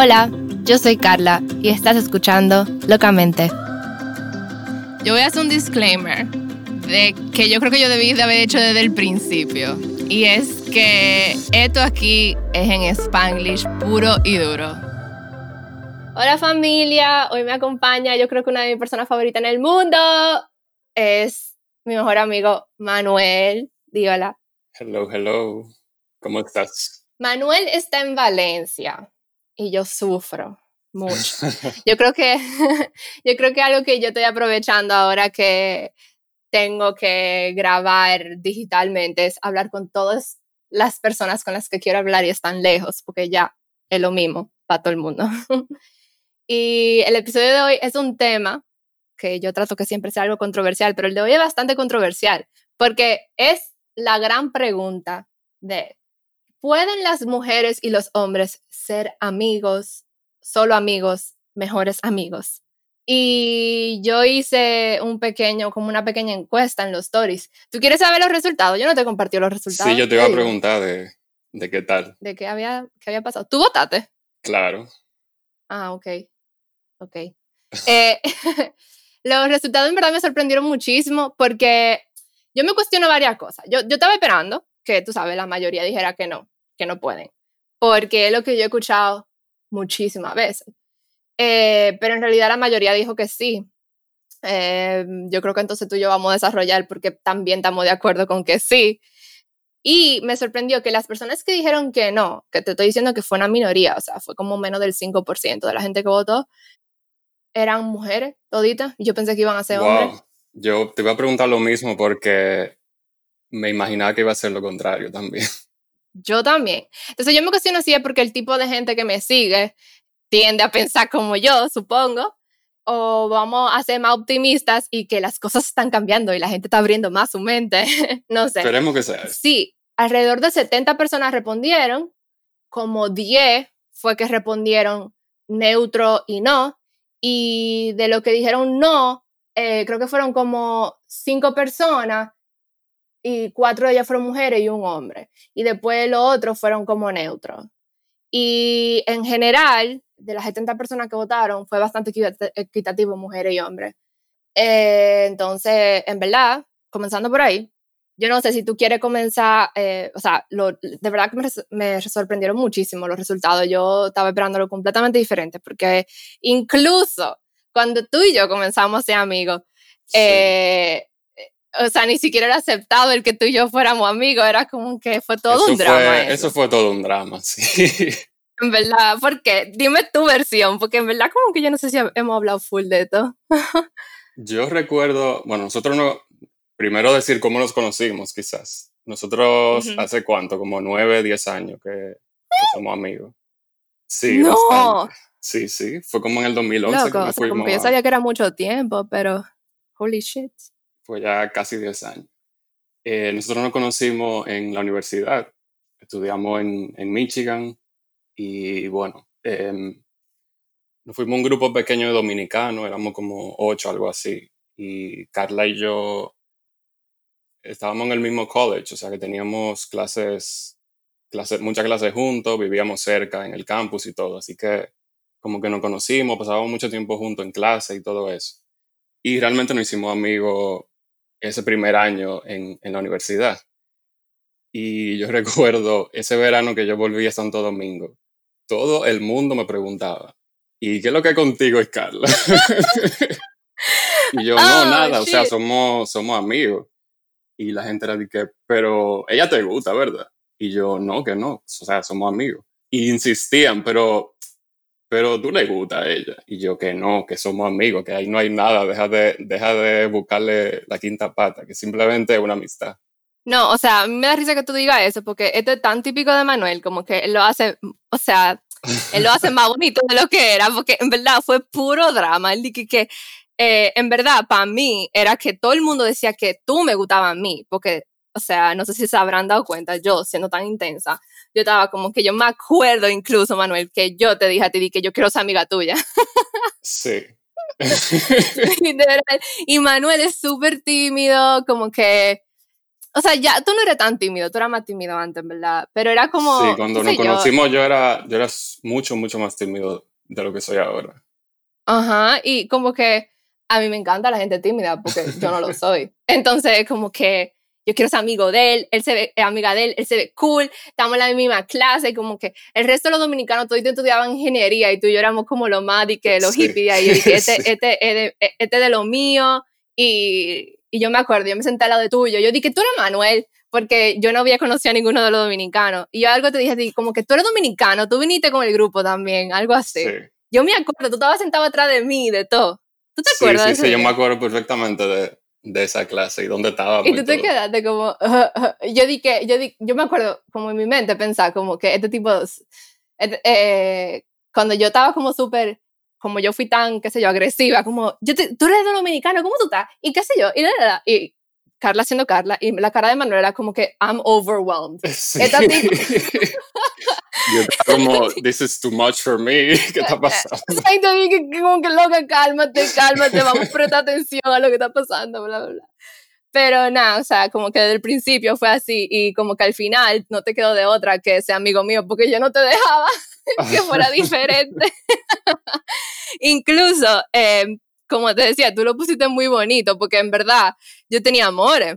Hola, yo soy Carla y estás escuchando Locamente. Yo voy a hacer un disclaimer de que yo creo que yo debí de haber hecho desde el principio. Y es que esto aquí es en Spanglish puro y duro. Hola familia, hoy me acompaña yo creo que una de mis personas favoritas en el mundo es mi mejor amigo Manuel. Dígala. Hello, hello. ¿Cómo estás? Manuel está en Valencia y yo sufro mucho. Yo creo que yo creo que algo que yo estoy aprovechando ahora que tengo que grabar digitalmente es hablar con todas las personas con las que quiero hablar y están lejos, porque ya es lo mismo para todo el mundo. y el episodio de hoy es un tema que yo trato que siempre sea algo controversial, pero el de hoy es bastante controversial, porque es la gran pregunta de ¿Pueden las mujeres y los hombres ser amigos, solo amigos, mejores amigos? Y yo hice un pequeño, como una pequeña encuesta en los stories. ¿Tú quieres saber los resultados? Yo no te compartí los resultados. Sí, yo te iba a preguntar de, de qué tal. De qué había, qué había pasado. ¿Tú votaste? Claro. Ah, ok. Ok. eh, los resultados en verdad me sorprendieron muchísimo porque yo me cuestiono varias cosas. Yo, yo estaba esperando que, tú sabes, la mayoría dijera que no, que no pueden. Porque es lo que yo he escuchado muchísimas veces. Eh, pero en realidad la mayoría dijo que sí. Eh, yo creo que entonces tú y yo vamos a desarrollar porque también estamos de acuerdo con que sí. Y me sorprendió que las personas que dijeron que no, que te estoy diciendo que fue una minoría, o sea, fue como menos del 5% de la gente que votó, eran mujeres toditas. Yo pensé que iban a ser hombres. Yo te iba a preguntar lo mismo porque me imaginaba que iba a ser lo contrario también. Yo también. Entonces yo me cuestiono si es porque el tipo de gente que me sigue tiende a pensar como yo, supongo, o vamos a ser más optimistas y que las cosas están cambiando y la gente está abriendo más su mente. no sé. Esperemos que sea. Sí, alrededor de 70 personas respondieron, como 10 fue que respondieron neutro y no, y de lo que dijeron no, eh, creo que fueron como 5 personas y cuatro de ellas fueron mujeres y un hombre. Y después los otros fueron como neutros. Y en general, de las 70 personas que votaron, fue bastante equitativo mujeres y hombres. Eh, entonces, en verdad, comenzando por ahí, yo no sé si tú quieres comenzar, eh, o sea, lo, de verdad que me, me, sorprendieron muchísimo los resultados. Yo estaba esperándolo completamente diferente, porque incluso cuando tú y yo comenzamos a ser amigos, eh, o sea, ni siquiera era aceptado el que tú y yo fuéramos amigos, era como que fue todo un drama. Eso. fue todo un drama, sí. En verdad, ¿por qué? Dime tu versión, porque en verdad como que yo no sé si hemos hablado full de esto. yo recuerdo, bueno, nosotros no, primero decir cómo nos conocimos quizás. Nosotros hace cuánto, como nueve, diez años que, somos amigos. Sí, no. Sí, sí, fue como en el 2011 Loco, que fuimos. Como yo sabía que era mucho tiempo, pero holy shit fue ya casi 10 años. Eh, nosotros nos conocimos en la universidad, estudiamos en, en Michigan y bueno, em, nos fuimos un grupo pequeño de dominicanos, éramos como ocho, algo así, y Carla y yo estábamos en el mismo college, o sea que teníamos clases, clases, muchas clases juntos, vivíamos cerca en el campus y todo, así que como que nos conocimos, pasábamos mucho tiempo juntos en clase y todo eso. Y realmente nos hicimos amigos ese primer año en, en la universidad. Y yo recuerdo ese verano que yo volví a Santo Domingo, todo el mundo me preguntaba, ¿y qué es lo que contigo es Carla? y yo, no, nada, o sea, somos, somos amigos. Y la gente era de que, pero ella te gusta, ¿verdad? Y yo, no, que no, o sea, somos amigos. Y insistían, pero pero tú le gusta a ella. Y yo que no, que somos amigos, que ahí no hay nada, deja de, deja de buscarle la quinta pata, que simplemente es una amistad. No, o sea, me da risa que tú digas eso, porque esto es tan típico de Manuel, como que él lo hace, o sea, él lo hace más bonito de lo que era, porque en verdad fue puro drama. Él dije que, eh, en verdad, para mí, era que todo el mundo decía que tú me gustaba a mí, porque, o sea, no sé si se habrán dado cuenta, yo siendo tan intensa, yo estaba como que yo me acuerdo incluso, Manuel, que yo te dije a ti que yo quiero ser amiga tuya. Sí. y, Manuel es súper tímido, como que, o sea, ya tú no eres tan tímido, tú eras más tímido antes, ¿verdad? Pero era como... Sí, cuando nos conocimos yo, era, yo era mucho, mucho más tímido de lo que soy ahora. Ajá, y como que a mí me encanta la gente tímida porque yo no lo soy. Entonces, como que yo quiero ser amigo de él, él se ve eh, amiga de él, él se ve cool, estamos en la misma clase, como que el resto de los dominicanos todos estudiaban ingeniería y tú y yo éramos como los más y que los hippies, y yo dije, este, este, este, este de lo mío, y, y yo me acuerdo, yo me senté al lado de tuyo, yo dije, tú eres Manuel, porque yo no había conocido a ninguno de los dominicanos, y yo algo te dije, como que tú eres dominicano, tú viniste con el grupo también, algo así. Yo me acuerdo, tú estabas sentado atrás de mí, de todo. ¿Tú te acuerdas? Sí, sí, sí, yo me acuerdo perfectamente de, de esa clase y dónde estaba. Y tú te quedaste como, yo di que, yo, di, yo me acuerdo como en mi mente pensar como que este tipo, eh, cuando yo estaba como súper, como yo fui tan, qué sé yo, agresiva, como, yo tú eres dominicano, ¿cómo tú estás? Y qué sé yo, y, y Carla siendo Carla, y la cara de Manuel era como que, I'm overwhelmed. Sí. Esta tipo, yo estaba como, this is too much for me. ¿Qué está pasando? Dije como que loca, cálmate, cálmate, vamos a prestar atención a lo que está pasando, bla, bla, bla. Pero nada, o sea, como que desde el principio fue así y como que al final no te quedó de otra que ser amigo mío porque yo no te dejaba que fuera diferente. Incluso, eh, como te decía, tú lo pusiste muy bonito porque en verdad yo tenía amores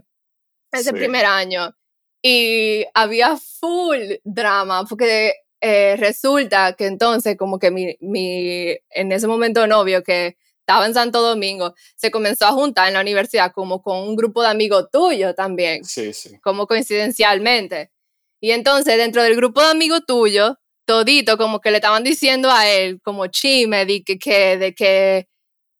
ese primer año y había full drama porque eh, resulta que entonces como que mi, mi, en ese momento novio que estaba en Santo Domingo, se comenzó a juntar en la universidad como con un grupo de amigos tuyos también. Sí, sí. Como coincidencialmente. Y entonces dentro del grupo de amigos tuyos, todito como que le estaban diciendo a él como chime de que, que, de que,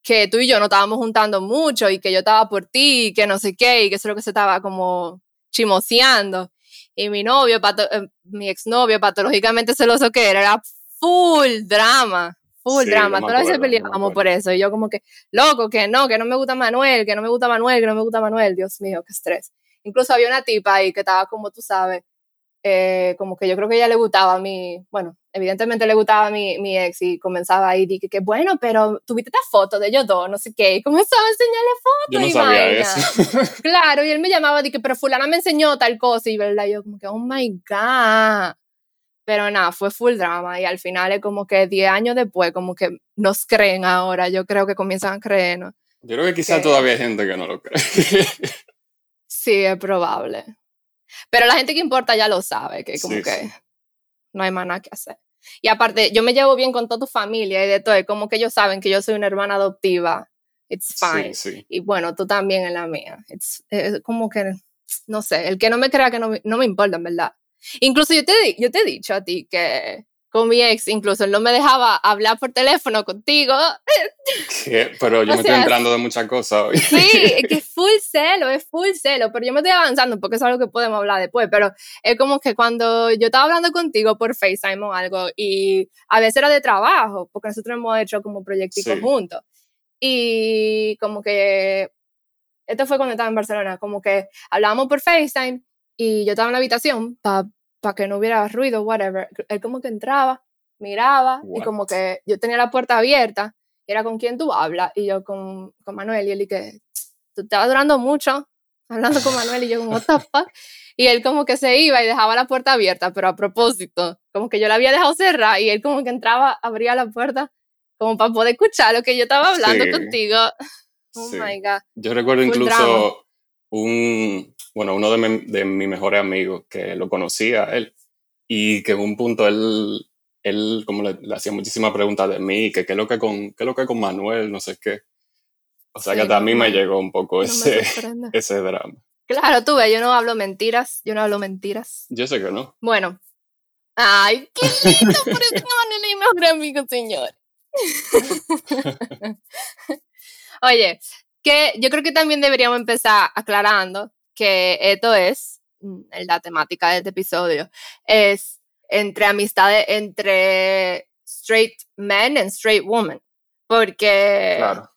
que tú y yo no estábamos juntando mucho y que yo estaba por ti y que no sé qué y que eso es lo que se estaba como chimoseando y mi novio, pato, eh, mi exnovio, patológicamente celoso que era, era full drama, full drama. Todas las veces peleábamos por eso. Y yo como que, loco, que no, que no me gusta Manuel, que no me gusta Manuel, que no me gusta Manuel. Dios mío, qué estrés. Incluso había una tipa ahí que estaba como tú sabes, eh, como que yo creo que ella le gustaba a mí, bueno, evidentemente le gustaba a mi, mi ex y comenzaba ahí, dije que bueno, pero tuviste esta foto de ellos dos, no sé qué, y comenzaba a enseñarle fotos. Yo no sabía eso. claro, y él me llamaba, dije, pero fulana me enseñó tal cosa, y verdad, yo como que, oh my God. Pero nada, fue full drama y al final es como que 10 años después, como que nos creen ahora, yo creo que comienzan a creer, ¿no? Yo creo que quizá todavía hay gente que no lo cree. sí, es probable. Pero la gente que importa ya lo sabe, que como que no hay más nada que hacer. Y aparte, yo me llevo bien con toda tu familia y de todo, como que ellos saben que yo soy una hermana adoptiva. It's fine. Y bueno, tú también en la mía. It's, es como que, no sé, el que no me crea que no, no me importa, en verdad. Incluso yo te, yo te he dicho a ti que con mi ex, incluso él no me dejaba hablar por teléfono contigo. Pero yo me estoy entrando de muchas cosas hoy. Sí, es que es full celo, es full celo, pero yo me estoy avanzando porque es algo que podemos hablar después, pero es como que cuando yo estaba hablando contigo por FaceTime o algo y a veces era de trabajo, porque nosotros hemos hecho como proyectos juntos. Y como que, esto fue cuando estaba en Barcelona, como que hablábamos por FaceTime y yo estaba en la habitación para para que no hubiera ruido, whatever. Él como que entraba, miraba y como que yo tenía la puerta abierta, era con quién tú hablas y yo con, con Manuel y él y que tú estabas durando mucho hablando con Manuel y yo como, what? Y él como que se iba y dejaba la puerta abierta, pero a propósito, como que yo la había dejado cerrada y él como que entraba, abría la puerta como para poder escuchar lo que yo estaba hablando contigo. Oh my God. Yo recuerdo incluso un, bueno, uno de, mi, de mis mejores amigos que lo conocía él y que en un punto él, él como le, hacía muchísimas preguntas de mí, que qué es lo que con, qué lo que con Manuel, no sé qué. O sea que hasta a mí me llegó un poco ese, ese drama. Claro, tú ves, yo no hablo mentiras, yo no hablo mentiras. Yo sé que no. Bueno. Ay, qué lindo, por eso Manuel es mi mejor amigo, señor. Oye, que yo creo que también deberíamos empezar aclarando que esto es mm, la temática de este episodio, es entre amistades entre straight men and straight women. Porque, claro.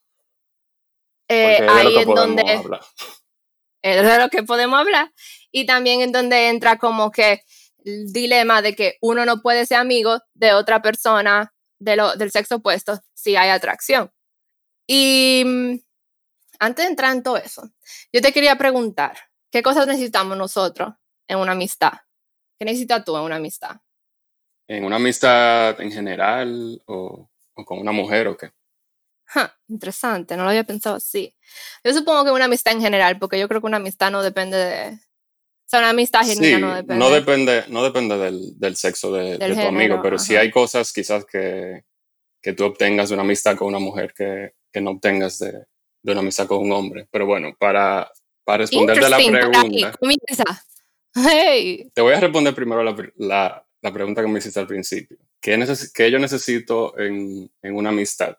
Eh, ahí en donde es de lo que podemos hablar y también en donde entra como que el dilema de que uno no puede ser amigo de otra persona de lo, del sexo opuesto si hay atracción. Y mm, antes de entrar en todo eso, yo te quería preguntar, ¿qué cosas necesitamos nosotros en una amistad? ¿Qué necesitas tú en una amistad? ¿En una amistad en general o, o con una mujer o qué? interesante, no lo había pensado así. Yo supongo que una amistad en general, porque yo creo que una amistad no depende de... O sea, una amistad genuina no depende. No depende, no depende del, del sexo de, de tu amigo, pero sí hay cosas quizás que, que tú obtengas de una amistad con una mujer que, que no obtengas de, de, una amistad con un hombre. Pero bueno, para, para responderte a la pregunta... Hey. Te voy a responder primero la, la, la pregunta que me hiciste al principio. ¿Qué, ¿Qué, yo necesito en, en una amistad?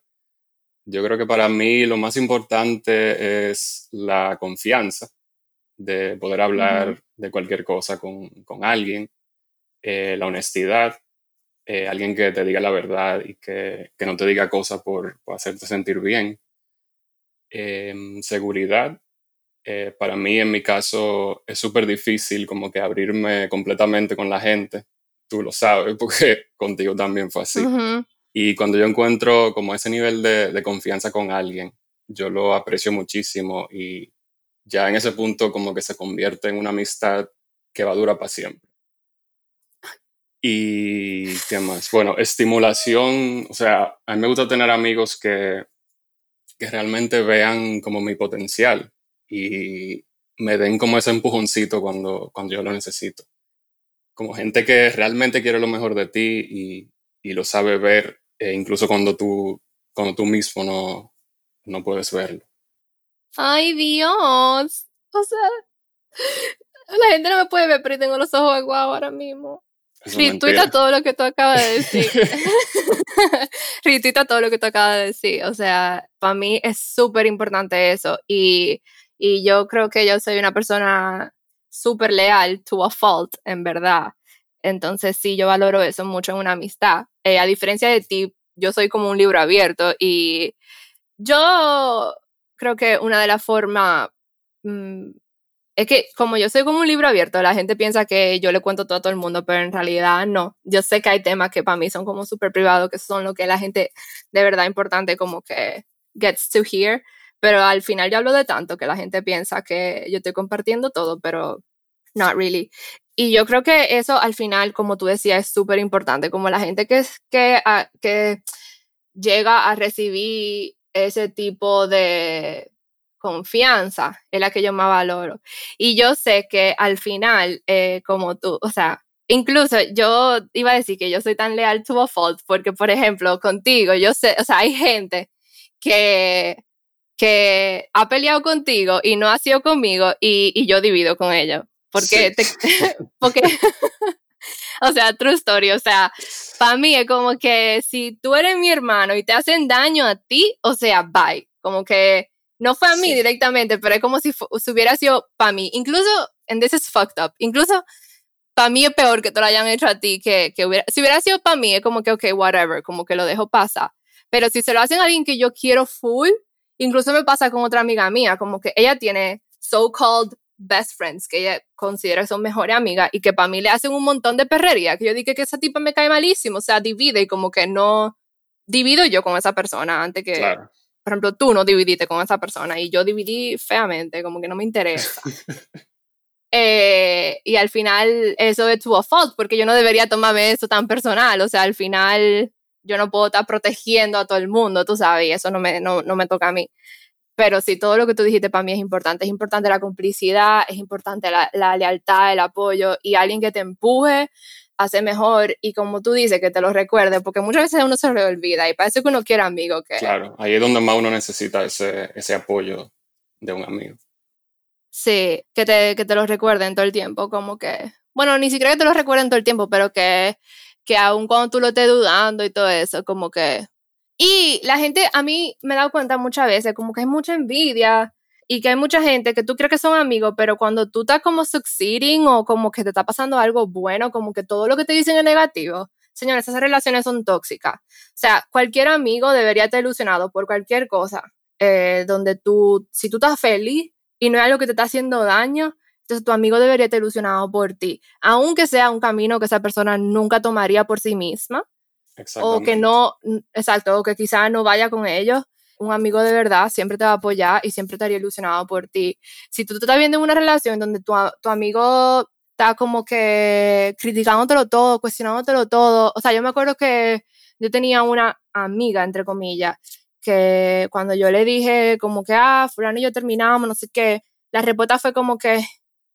Yo creo que para mí lo más importante es la confianza de poder hablar de cualquier cosa con, con alguien, eh, la honestidad, eh, alguien que te diga la verdad y que, que no te diga cosas por, por hacerte sentir bien. Em, seguridad. Eh, para mí, en mi caso, es súper difícil como que abrirme completamente con la gente. Tú lo sabes, porque contigo también fue así. Y cuando yo encuentro como ese nivel de, de, confianza con alguien, yo lo aprecio muchísimo y ya en ese punto como que se convierte en una amistad que va a durar para siempre. Y qué más? Bueno, estimulación, o sea, a mí me gusta tener amigos que, que realmente vean como mi potencial y me den como ese empujoncito cuando, cuando yo lo necesito. Como gente que realmente quiere lo mejor de ti y, y lo sabe ver e incluso cuando tú, cuando tú mismo no, no puedes verlo. Ay, Dios. O sea, la gente no me puede ver, pero tengo los ojos aguados ahora mismo. Rituita todo lo que tú acabas de decir. Rituita todo lo que tú acabas de decir. O sea, para mí es súper importante eso. Y, y yo creo que yo soy una persona súper leal to a fault, en verdad. Entonces, sí, yo valoro eso mucho en una amistad. Eh, a diferencia de ti, yo soy como un libro abierto y yo creo que una de las formas mmm, es que como yo soy como un libro abierto, la gente piensa que yo le cuento todo a todo el mundo, pero en realidad no. Yo sé que hay temas que para mí son como súper privados, que son lo que la gente de verdad importante como que gets to hear, pero al final yo hablo de tanto que la gente piensa que yo estoy compartiendo todo, pero not really. Y yo creo que eso al final, como tú decías, es súper importante, como la gente que, que, ah, que llega a recibir ese tipo de confianza es la que yo más valoro. Y yo sé que al final, eh, como tú, o sea, incluso yo iba a decir que yo soy tan leal to a fault, porque por ejemplo, contigo, yo sé, o sea, hay gente que, que ha peleado contigo y no ha sido conmigo y, y yo divido con ellos. Porque, te, porque o sea, true story, o sea, para mí es como que si tú eres mi hermano y te hacen daño a ti, o sea, bye, como que no fue a mí directamente, pero es como si, si hubiera sido para mí, incluso, and this is fucked up, incluso para mí es peor que te lo hayan hecho a ti, que, que hubiera, si hubiera sido para mí, es como que, ok, whatever, como que lo dejo pasar, pero si se lo hacen a alguien que yo quiero full, incluso me pasa con otra amiga mía, como que ella tiene so-called best friends que ella considera que son mejores amigas y que para mí le hacen un montón de perrería, que yo dije que esa tipa me cae malísimo, o sea, divide y como que no divido yo con esa persona antes que, por ejemplo, tú no dividiste con esa persona y yo dividí feamente, como que no me interesa. eh, y al final eso es tu fault, porque yo no debería tomarme eso tan personal, o sea, al final yo no puedo estar protegiendo a todo el mundo, tú sabes, y eso no me, no, no me toca a mí. Pero sí, todo lo que tú dijiste para mí es importante. Es importante la complicidad, es importante la, la lealtad, el apoyo y alguien que te empuje ser mejor y como tú dices, que te lo recuerde, porque muchas veces uno se le olvida y parece que uno quiere amigo. Que... Claro, ahí es donde más uno necesita ese, ese apoyo de un amigo. Sí, que te, que te lo recuerden todo el tiempo, como que, bueno, ni siquiera que te lo recuerden todo el tiempo, pero que, que aun cuando tú lo estés dudando y todo eso, como que y la gente, a mí me he dado cuenta muchas veces, como que hay mucha envidia y que hay mucha gente que tú crees que son amigos, pero cuando tú estás como succeeding o como que te está pasando algo bueno, como que todo lo que te dicen es negativo, señores, esas relaciones son tóxicas. O sea, cualquier amigo debería estar ilusionado por cualquier cosa, eh, donde tú, si tú estás feliz y no es algo que te está haciendo daño, entonces tu amigo debería estar ilusionado por ti, aunque sea un camino que esa persona nunca tomaría por sí misma o que no, exacto, o que quizás no vaya con ellos, un amigo de verdad siempre te va a apoyar y siempre estaría ilusionado por ti. Si tú te estás viendo en una relación donde tu, tu amigo está como que criticándotelo todo, cuestionándotelo todo, o sea, yo me acuerdo que yo tenía una amiga, entre comillas, que cuando yo le dije como que, ah, fulano y yo terminamos, no sé qué, la respuesta fue como que,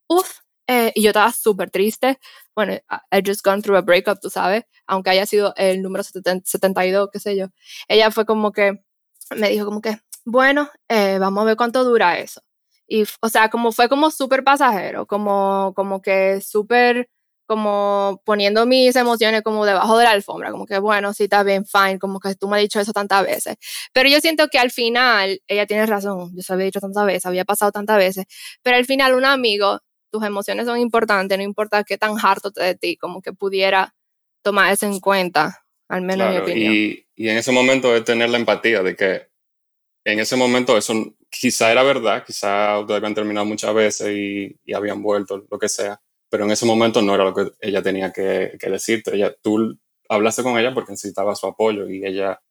uff, eh, y yo estaba súper triste. Bueno, I just gone through a breakup, tú sabes, aunque haya sido el número 72, qué sé yo. Ella fue como que, me dijo como que, bueno, eh, vamos a ver cuánto dura eso. Y, o sea, como fue como súper pasajero, como, como que súper, como poniendo mis emociones como debajo de la alfombra, como que, bueno, sí, está bien, fine, como que tú me has dicho eso tantas veces. Pero yo siento que al final, ella tiene razón, yo se había dicho tantas veces, había pasado tantas veces, pero al final un amigo tus emociones son importantes, no importa qué tan harto de ti, como que pudiera tomar eso en cuenta, al menos en mi opinión. Y, y, en ese momento es tener la empatía de que en ese momento eso quizá era verdad, quizá ustedes habían terminado muchas veces y, y, habían vuelto, lo que sea, pero en ese momento no era lo que ella tenía que, que decirte. Ella, tú hablaste con ella porque necesitaba su apoyo y ella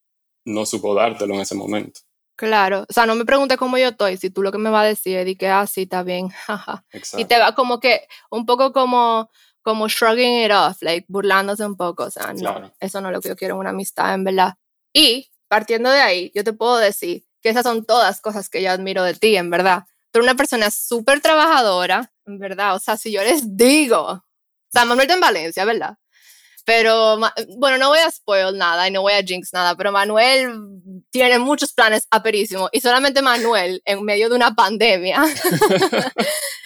no supo dártelo en ese momento. Claro, o sea, no me preguntes cómo yo estoy, si tú lo que me vas a decir es que, ah, sí, está bien, jaja. Y te va como que, un poco como, como shrugging it off, like, burlándose un poco, o sea, no, eso no es lo que yo quiero en una amistad, en verdad. Y, partiendo de ahí, yo te puedo decir que esas son todas cosas que yo admiro de ti, en verdad. Tú eres una persona súper trabajadora, en verdad, o sea, si yo les digo, o sea, Manuel en Valencia, ¿verdad? Pero, bueno, no voy a spoil nada y no voy a jinx nada, pero Manuel tiene muchos planes aperísimos y solamente Manuel, en medio de una pandemia,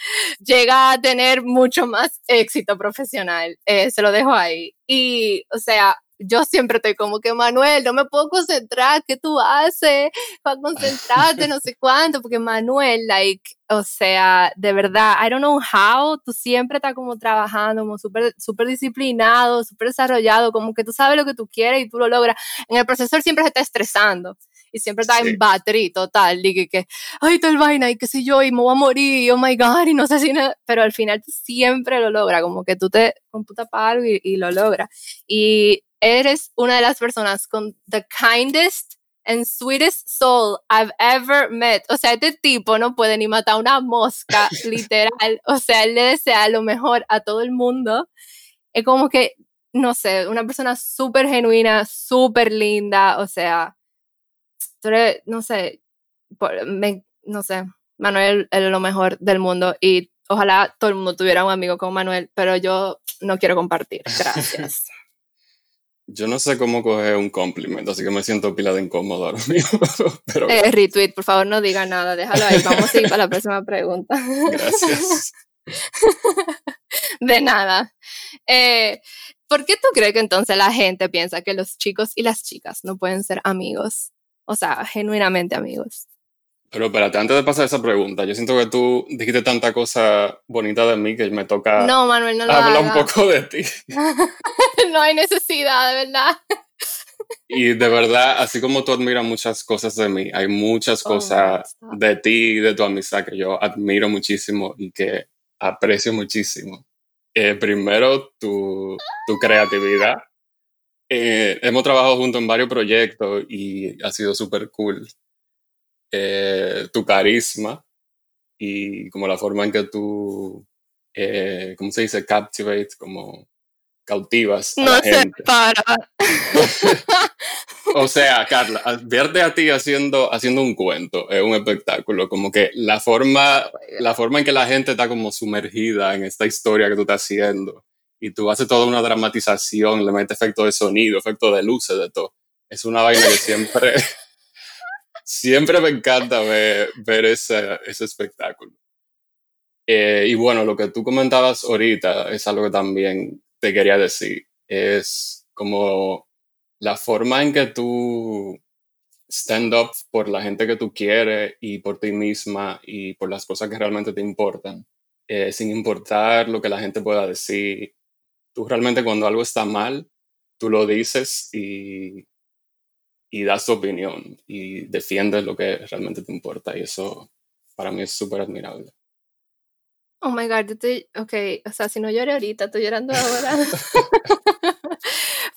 llega a tener mucho más éxito profesional. Eh, se lo dejo ahí. Y, o sea, yo siempre estoy como que, Manuel, no me puedo concentrar, ¿qué tú haces? Para concentrarte, no sé cuánto, porque Manuel, like, o sea, de verdad, I don't know how, tú siempre estás como trabajando, como súper super disciplinado, súper desarrollado, como que tú sabes lo que tú quieres y tú lo logras. En el profesor siempre se está estresando y siempre está en battery total, y que, que, ay, tal vaina, y qué sé yo, y me voy a morir, oh my god, y no sé si nada, pero al final tú siempre lo logras, como que tú te computas para algo y, y lo logras. Y eres una de las personas con the kindest and sweetest soul I've ever met. O sea, este tipo no puede ni matar una mosca, literal. O sea, él le desea lo mejor a todo el mundo. Es como que, no sé, una persona súper genuina, súper linda. O sea, no sé, no sé, Manuel es lo mejor del mundo y ojalá todo el mundo tuviera un amigo como Manuel, pero yo no quiero compartir. Gracias. Yo no sé cómo coger un complemento, así que me siento pila de incómodo ahora mismo. Pero... Eh, retweet, por favor, no diga nada, déjalo ahí. Vamos a ir para la próxima pregunta. Gracias. De nada. Eh, ¿Por qué tú crees que entonces la gente piensa que los chicos y las chicas no pueden ser amigos? O sea, genuinamente amigos. Pero espérate, antes de pasar esa pregunta, yo siento que tú dijiste tanta cosa bonita de mí que me toca no, Manuel, no lo hablar un poco de ti. no hay necesidad, de verdad. Y de verdad, así como tú admiras muchas cosas de mí, hay muchas oh, cosas de ti y de tu amistad que yo admiro muchísimo y que aprecio muchísimo. Eh, primero, tu, tu creatividad. Eh, hemos trabajado juntos en varios proyectos y ha sido súper cool. Eh, tu carisma y como la forma en que tú, eh, ¿cómo se dice? Captivate, como cautivas. A no la gente. para. o sea, Carla, verte a ti haciendo, haciendo un cuento es un espectáculo, como que la forma, la forma en que la gente está como sumergida en esta historia que tú estás haciendo y tú haces toda una dramatización, le metes efecto de sonido, efecto de luces, de todo. Es una vaina que siempre siempre me encanta ver, ese espectáculo. Eh, y bueno, lo que tú comentabas ahorita es algo que también te quería decir. Es como la forma en que tú stand up por la gente que tú quieres y por ti misma y por las cosas que realmente te importan, eh, sin importar lo que la gente pueda decir. Tú realmente cuando algo está mal, tú lo dices y y das tu opinión y defiendes lo que realmente te importa y eso para mí es súper admirable. Oh my god, estoy, ok, o sea, si no lloré ahorita, estoy llorando ahora.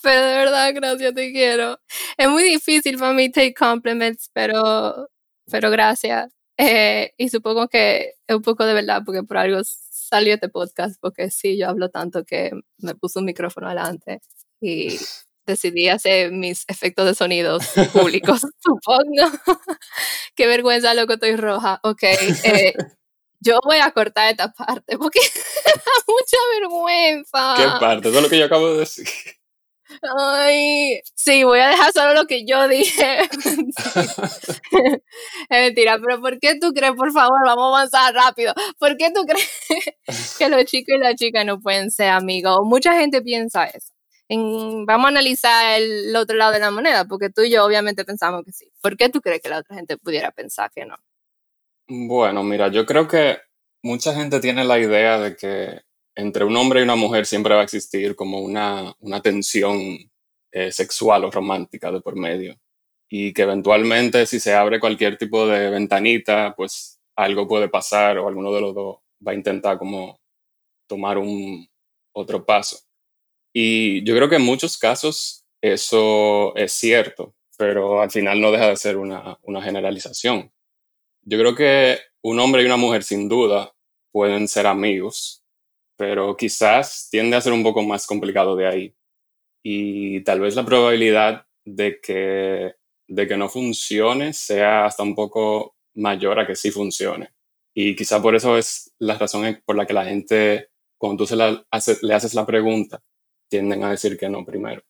Pero de verdad, gracias, te quiero. Es muy difícil para mí take compliments, pero, pero gracias. Eh, y supongo que es un poco de verdad, porque por algo salió este podcast, porque sí, yo hablo tanto que me puse un micrófono adelante y decidí hacer mis efectos de sonidos públicos, supongo. Qué vergüenza, loco, estoy roja. Ok, eh, yo voy a cortar esta parte porque mucha vergüenza. ¿Qué parte? Todo lo que yo acabo de decir. Ay, sí, voy a dejar solo lo que yo dije. es mentira, pero ¿por qué tú crees, por favor, vamos a avanzar rápido? ¿Por qué tú crees que los chicos y las chicas no pueden ser amigos? Mucha gente piensa eso. Vamos a analizar el, otro lado de la moneda, porque tú y yo obviamente pensamos que sí. ¿Por qué tú crees que la otra gente pudiera pensar que no? Bueno, mira, yo creo que mucha gente tiene la idea de que entre un hombre y una mujer siempre va a existir como una, una tensión eh, sexual o romántica de por medio. Y que eventualmente si se abre cualquier tipo de ventanita, pues algo puede pasar o alguno de los dos va a intentar como tomar un otro paso. Y yo creo que en muchos casos eso es cierto, pero al final no deja de ser una, una generalización. Yo creo que un hombre y una mujer sin duda pueden ser amigos, pero quizás tiende a ser un poco más complicado de ahí. Y tal vez la probabilidad de que, de que no funcione sea hasta un poco mayor a que sí funcione. Y quizá por eso es la razón por la que la gente, cuando tú se la le haces la pregunta, tienden a decir que no primero.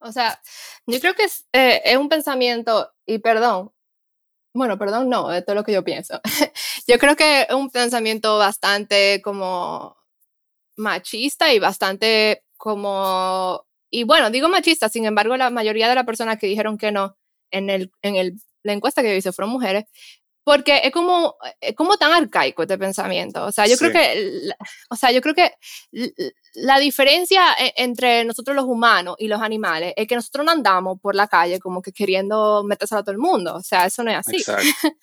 O sea, yo creo que es, eh, es un pensamiento, y perdón, bueno, perdón, no, esto es lo que yo pienso. yo creo que es un pensamiento bastante como machista y bastante como... Y bueno, digo machista, sin embargo, la mayoría de las personas que dijeron que no en, el, en el, la encuesta que yo hice fueron mujeres, porque es como, es como tan arcaico este pensamiento. O sea, yo creo que, o sea, yo creo que la diferencia e, entre nosotros los humanos y los animales es que nosotros no andamos por la calle como que queriendo meterse a todo el mundo. O sea, eso no es así.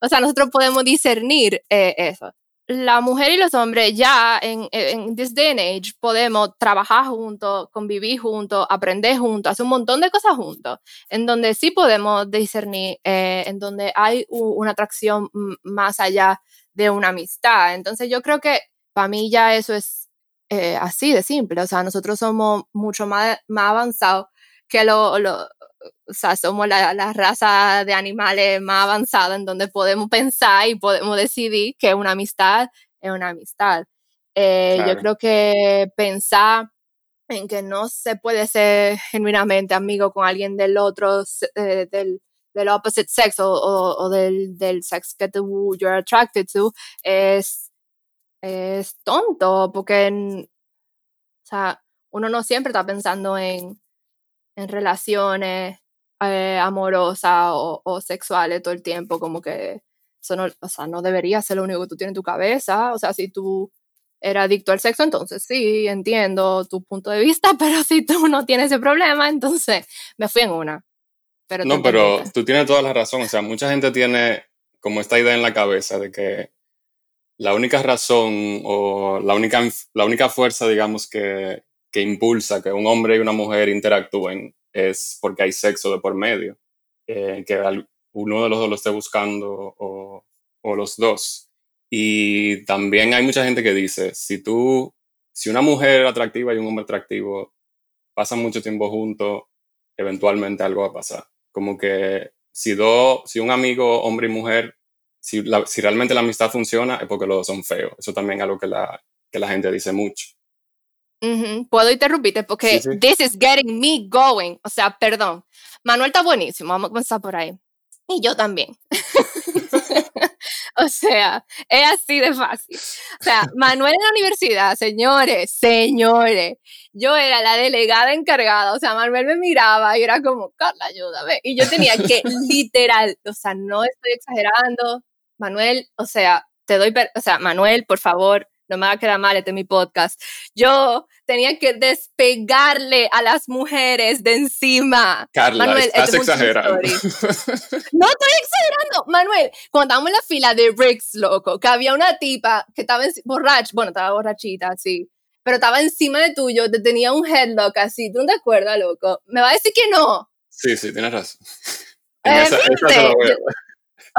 o sea, nosotros podemos discernir eh, eso la mujer y los hombres ya en, en this day and age podemos trabajar juntos, convivir juntos, aprender juntos, hacer un montón de cosas juntos, en donde sí podemos discernir, eh, en donde hay una atracción más allá de una amistad. Entonces yo creo que para mí ya eso es eh, así de simple, o sea, nosotros somos mucho más, más avanzados que lo, lo, o sea, somos la, la, raza de animales más avanzada en donde podemos pensar y podemos decidir que una amistad es una amistad. Eh, yo creo que pensar en que no se puede ser genuinamente amigo con alguien del otro, eh, del, del opposite sex o, o, del, del sex que tú you're attracted to, es, es tonto porque, o sea, uno no siempre está pensando en, en relaciones eh, amorosas o, sexuales todo el tiempo, como que eso no, o sea, no debería ser lo único que tú tienes en tu cabeza. O sea, si tú eres adicto al sexo, entonces sí, entiendo tu punto de vista, pero si tú no tienes ese problema, entonces me fui en una. Pero no, pero tú tienes toda la razón. O sea, mucha gente tiene como esta idea en la cabeza de que la única razón o la única, la única fuerza, digamos, que, que impulsa que un hombre y una mujer interactúen es porque hay sexo de por medio, eh, que uno de los dos lo esté buscando o, los dos. Y también hay mucha gente que dice, si tú, si una mujer atractiva y un hombre atractivo pasan mucho tiempo juntos, eventualmente algo va a pasar. Como que si, dos, si un amigo, hombre y mujer, si, si realmente la amistad funciona, es porque los dos son feos. Eso también es algo que la, que la gente dice mucho. Puedo interrumpirte porque this is getting me going. O sea, perdón. Manuel está buenísimo. Vamos a comenzar por ahí. Y yo también. o sea, es así de fácil. O sea, Manuel en la universidad, señores, señores. Yo era la delegada encargada. O sea, Manuel me miraba y era como, Carla, ayúdame. Y yo tenía que, literal, o sea, no estoy exagerando. Manuel, o sea, te doy, o sea, Manuel, por favor, no me va a quedar mal, este es mi podcast. Yo tenía que despegarle a las mujeres de encima. Carla, Manuel, estás exagerando. no estoy exagerando. Manuel, cuando estábamos en la fila de Riggs, loco, que había una tipa que estaba borracha, bueno, estaba borrachita, sí. pero estaba encima de tuyo, te tenía un headlock así, ¿tú no te acuerdas, loco? ¿Me va a decir que no? Sí, sí, tienes razón. Eh,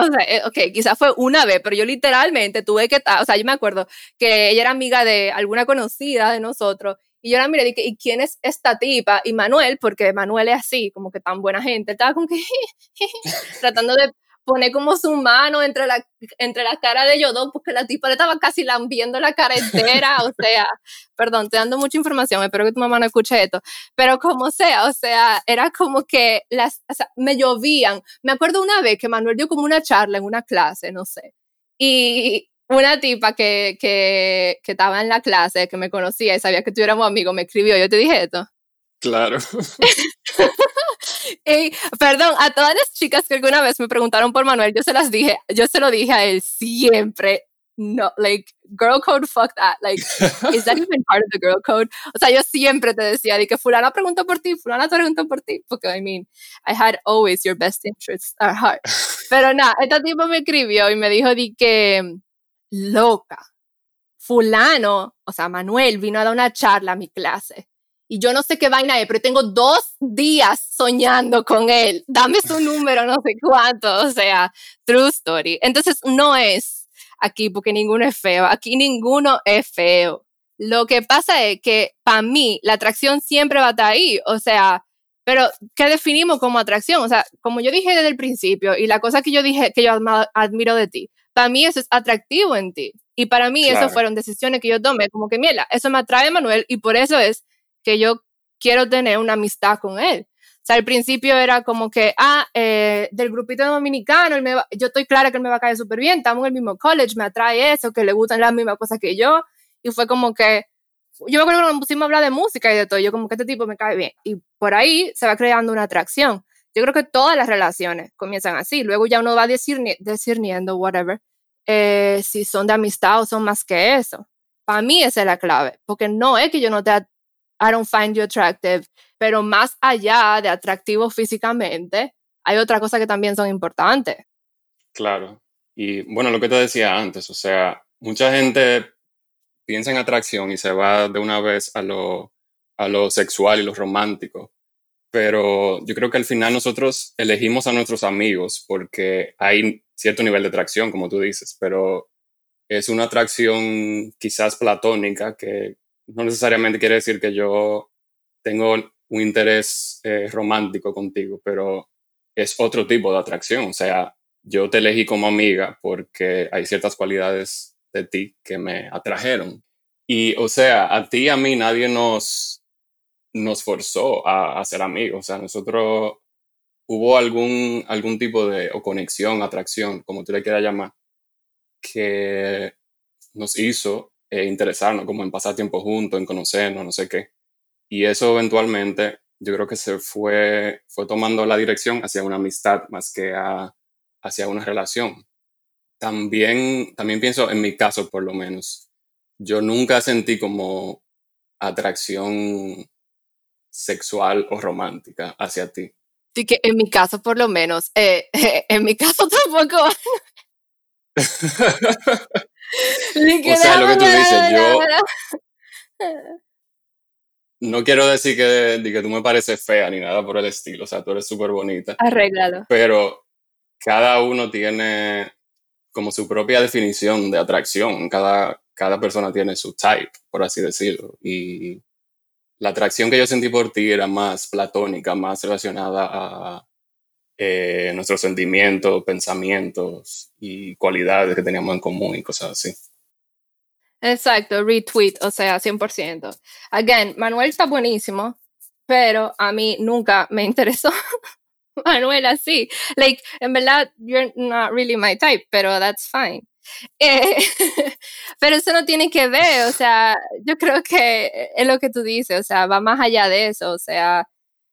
o eh, ok, quizás fue una vez, pero yo literalmente tuve que estar, o sea, yo me acuerdo que ella era amiga de alguna conocida de nosotros, y yo la miré y dije, ¿y quién es esta tipa? Y Manuel, porque Manuel es así, como que tan buena gente, estaba como que tratando de pone como su mano entre la, entre la cara de dos, porque la tipa le estaba casi lambiendo la cara entera, o sea, perdón, te dando mucha información, espero que tu mamá no escuche esto, pero como sea, o sea, era como que las, o sea, me llovían. Me acuerdo una vez que Manuel dio como una charla en una clase, no sé, y una tipa que, que, que estaba en la clase, que me conocía y sabía que tú éramos amigos, me escribió, yo te dije esto. Claro. y, perdón, a todas las chicas que alguna vez me preguntaron por Manuel, yo se las dije, yo se lo dije a él siempre. No, like, girl code, fuck that. Like, is that even part of the girl code? O sea, yo siempre te decía de que fulana preguntó por ti, fulana te preguntó por ti, porque, I mean, I had always your best interests at heart. Pero nada, este tipo me escribió y me dijo de que, loca, fulano, o sea, Manuel vino a dar una charla a mi clase y yo no sé qué vaina es, pero tengo dos días soñando con él. Dame su número, no sé cuánto. O sea, true story. Entonces, no es aquí porque ninguno es feo. Aquí ninguno es feo. Lo que pasa es que para mí la atracción siempre va a estar ahí. O sea, pero ¿qué definimos como atracción? O sea, como yo dije desde el principio y la cosa que yo dije que yo admiro de ti, para mí eso es atractivo en ti. Y para mí eso fueron decisiones que yo tomé, como que, mira, eso me atrae Manuel y por eso es que yo quiero tener una amistad con él. O sea, al principio era como que, ah, eh, del grupito dominicano, él me yo estoy clara que él me va a caer súper bien, estamos en el mismo college, me atrae eso, que le gustan las mismas cosas que yo. Y fue como que, yo me acuerdo cuando pusimos a hablar de música y de todo, yo como que este tipo me cae bien. Y por ahí se va creando una atracción. Yo creo que todas las relaciones comienzan así. Luego ya uno va discerniendo, whatever, eh, si son de amistad o son más que eso. Para mí esa es la clave, porque no es que yo no te I don't find you attractive, pero más allá de atractivo físicamente, hay otra cosa que también son importantes. Claro. Y bueno, lo que te decía antes, o sea, mucha gente piensa en atracción y se va de una vez a lo, a lo sexual y lo romántico. Pero yo creo que al final nosotros elegimos a nuestros amigos porque hay cierto nivel de atracción, como tú dices, pero es una atracción quizás platónica que no necesariamente quiere decir que yo tengo un interés eh, romántico contigo, pero es otro tipo de atracción. O sea, yo te elegí como amiga porque hay ciertas cualidades de ti que me atrajeron. Y, o sea, a ti y a mí nadie nos, nos forzó a, ser amigos. O sea, nosotros hubo algún, algún tipo de o conexión, atracción, como tú le quieras llamar, que nos hizo eh, interesarnos, como en pasar tiempo juntos, en conocernos, no sé qué. Y eso eventualmente yo creo que se fue, fue tomando la dirección hacia una amistad más que hacia una relación. También, también pienso, en mi caso por lo menos, yo nunca sentí como atracción sexual o romántica hacia ti. Sí que en mi caso por lo menos, eh, en mi caso tampoco. o sea, lo que tú dices, yo no quiero decir que, que tú me pareces fea ni nada por el estilo, o sea, tú eres súper bonita. Arréglalo. Pero cada uno tiene como su propia definición de atracción, cada, cada persona tiene su type, por así decirlo. Y la atracción que yo sentí por ti era más platónica, más relacionada a eh, nuestros sentimientos, pensamientos y cualidades que teníamos en común y cosas así. Exacto, retweet, o sea, 100%. Again, Manuel está buenísimo, pero a mí nunca me interesó Manuel así. Like, en verdad, you're not really my type, pero that's fine. Eh, pero eso no tiene que ver, o sea, yo creo que es lo que tú dices, o sea, va más allá de eso, o sea,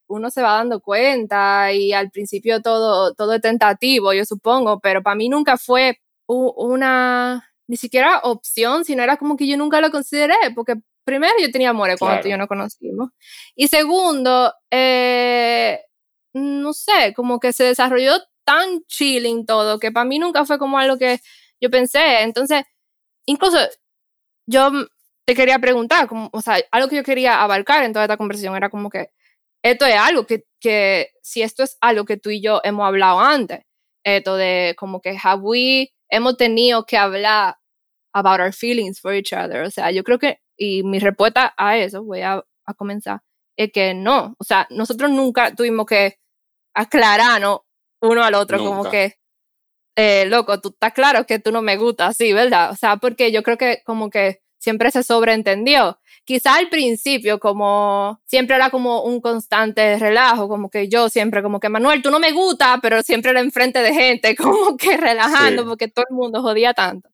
uno se va dando cuenta y al principio todo, todo es tentativo, yo supongo, pero para mí nunca fue una, ni siquiera opción, sino era como que yo nunca lo consideré, porque primero yo tenía amores cuando tú y yo no conocimos, y segundo, eh, no sé, como que se desarrolló tan chilling todo, que para mí nunca fue como algo que yo pensé, entonces, incluso yo te quería preguntar, como, o sea, algo que yo quería abarcar en toda esta conversación era como que esto es algo que, que si esto es algo que tú y yo hemos hablado antes, esto de como que have we, hemos tenido que hablar about our feelings for each other. O sea, yo creo que, y mi respuesta a eso, voy a, a comenzar, es que no. O sea, nosotros nunca tuvimos que aclararnos uno al otro, como que, eh, loco, tú estás claro que tú no me gustas, sí, ¿verdad? O sea, porque yo creo que como que siempre se sobreentendió. Quizá al principio, como siempre era como un constante relajo, como que yo siempre, como que Manuel, tú no me gusta, pero siempre era enfrente de gente, como que relajando, porque todo el mundo jodía tanto.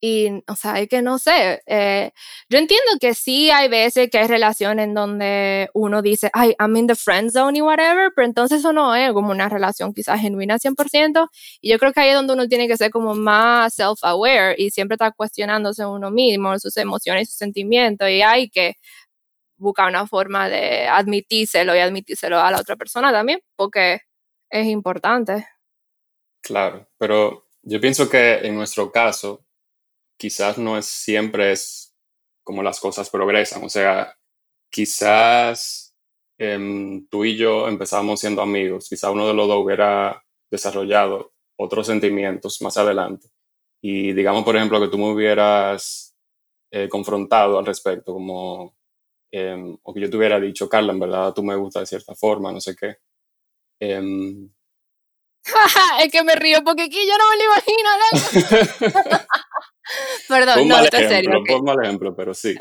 Y, o sea, es que no sé, eh, yo entiendo que sí hay veces que hay relaciones en donde uno dice, ay, I'm in the friend zone y whatever, pero entonces eso no es como una relación quizás genuina 100%. Y yo creo que ahí es donde uno tiene que ser como más self-aware y siempre estar cuestionándose uno mismo, sus emociones sus sentimientos. Y hay que buscar una forma de admitírselo y admitírselo a la otra persona también, porque es importante. Claro, pero yo pienso que en nuestro caso, quizás no es siempre es como las cosas progresan. O sea, quizás em, tú y yo empezamos siendo amigos, quizás uno de los dos hubiera desarrollado otros sentimientos más adelante. Y digamos, por ejemplo, que tú me hubieras eh, confrontado al respecto, como, em, o que yo te hubiera dicho, Carla, en verdad tú me gusta de cierta forma, no sé qué. Em, es que me río porque aquí yo no me lo imagino. Perdón, no, estoy serio. Okay. mal ejemplo, pero sí.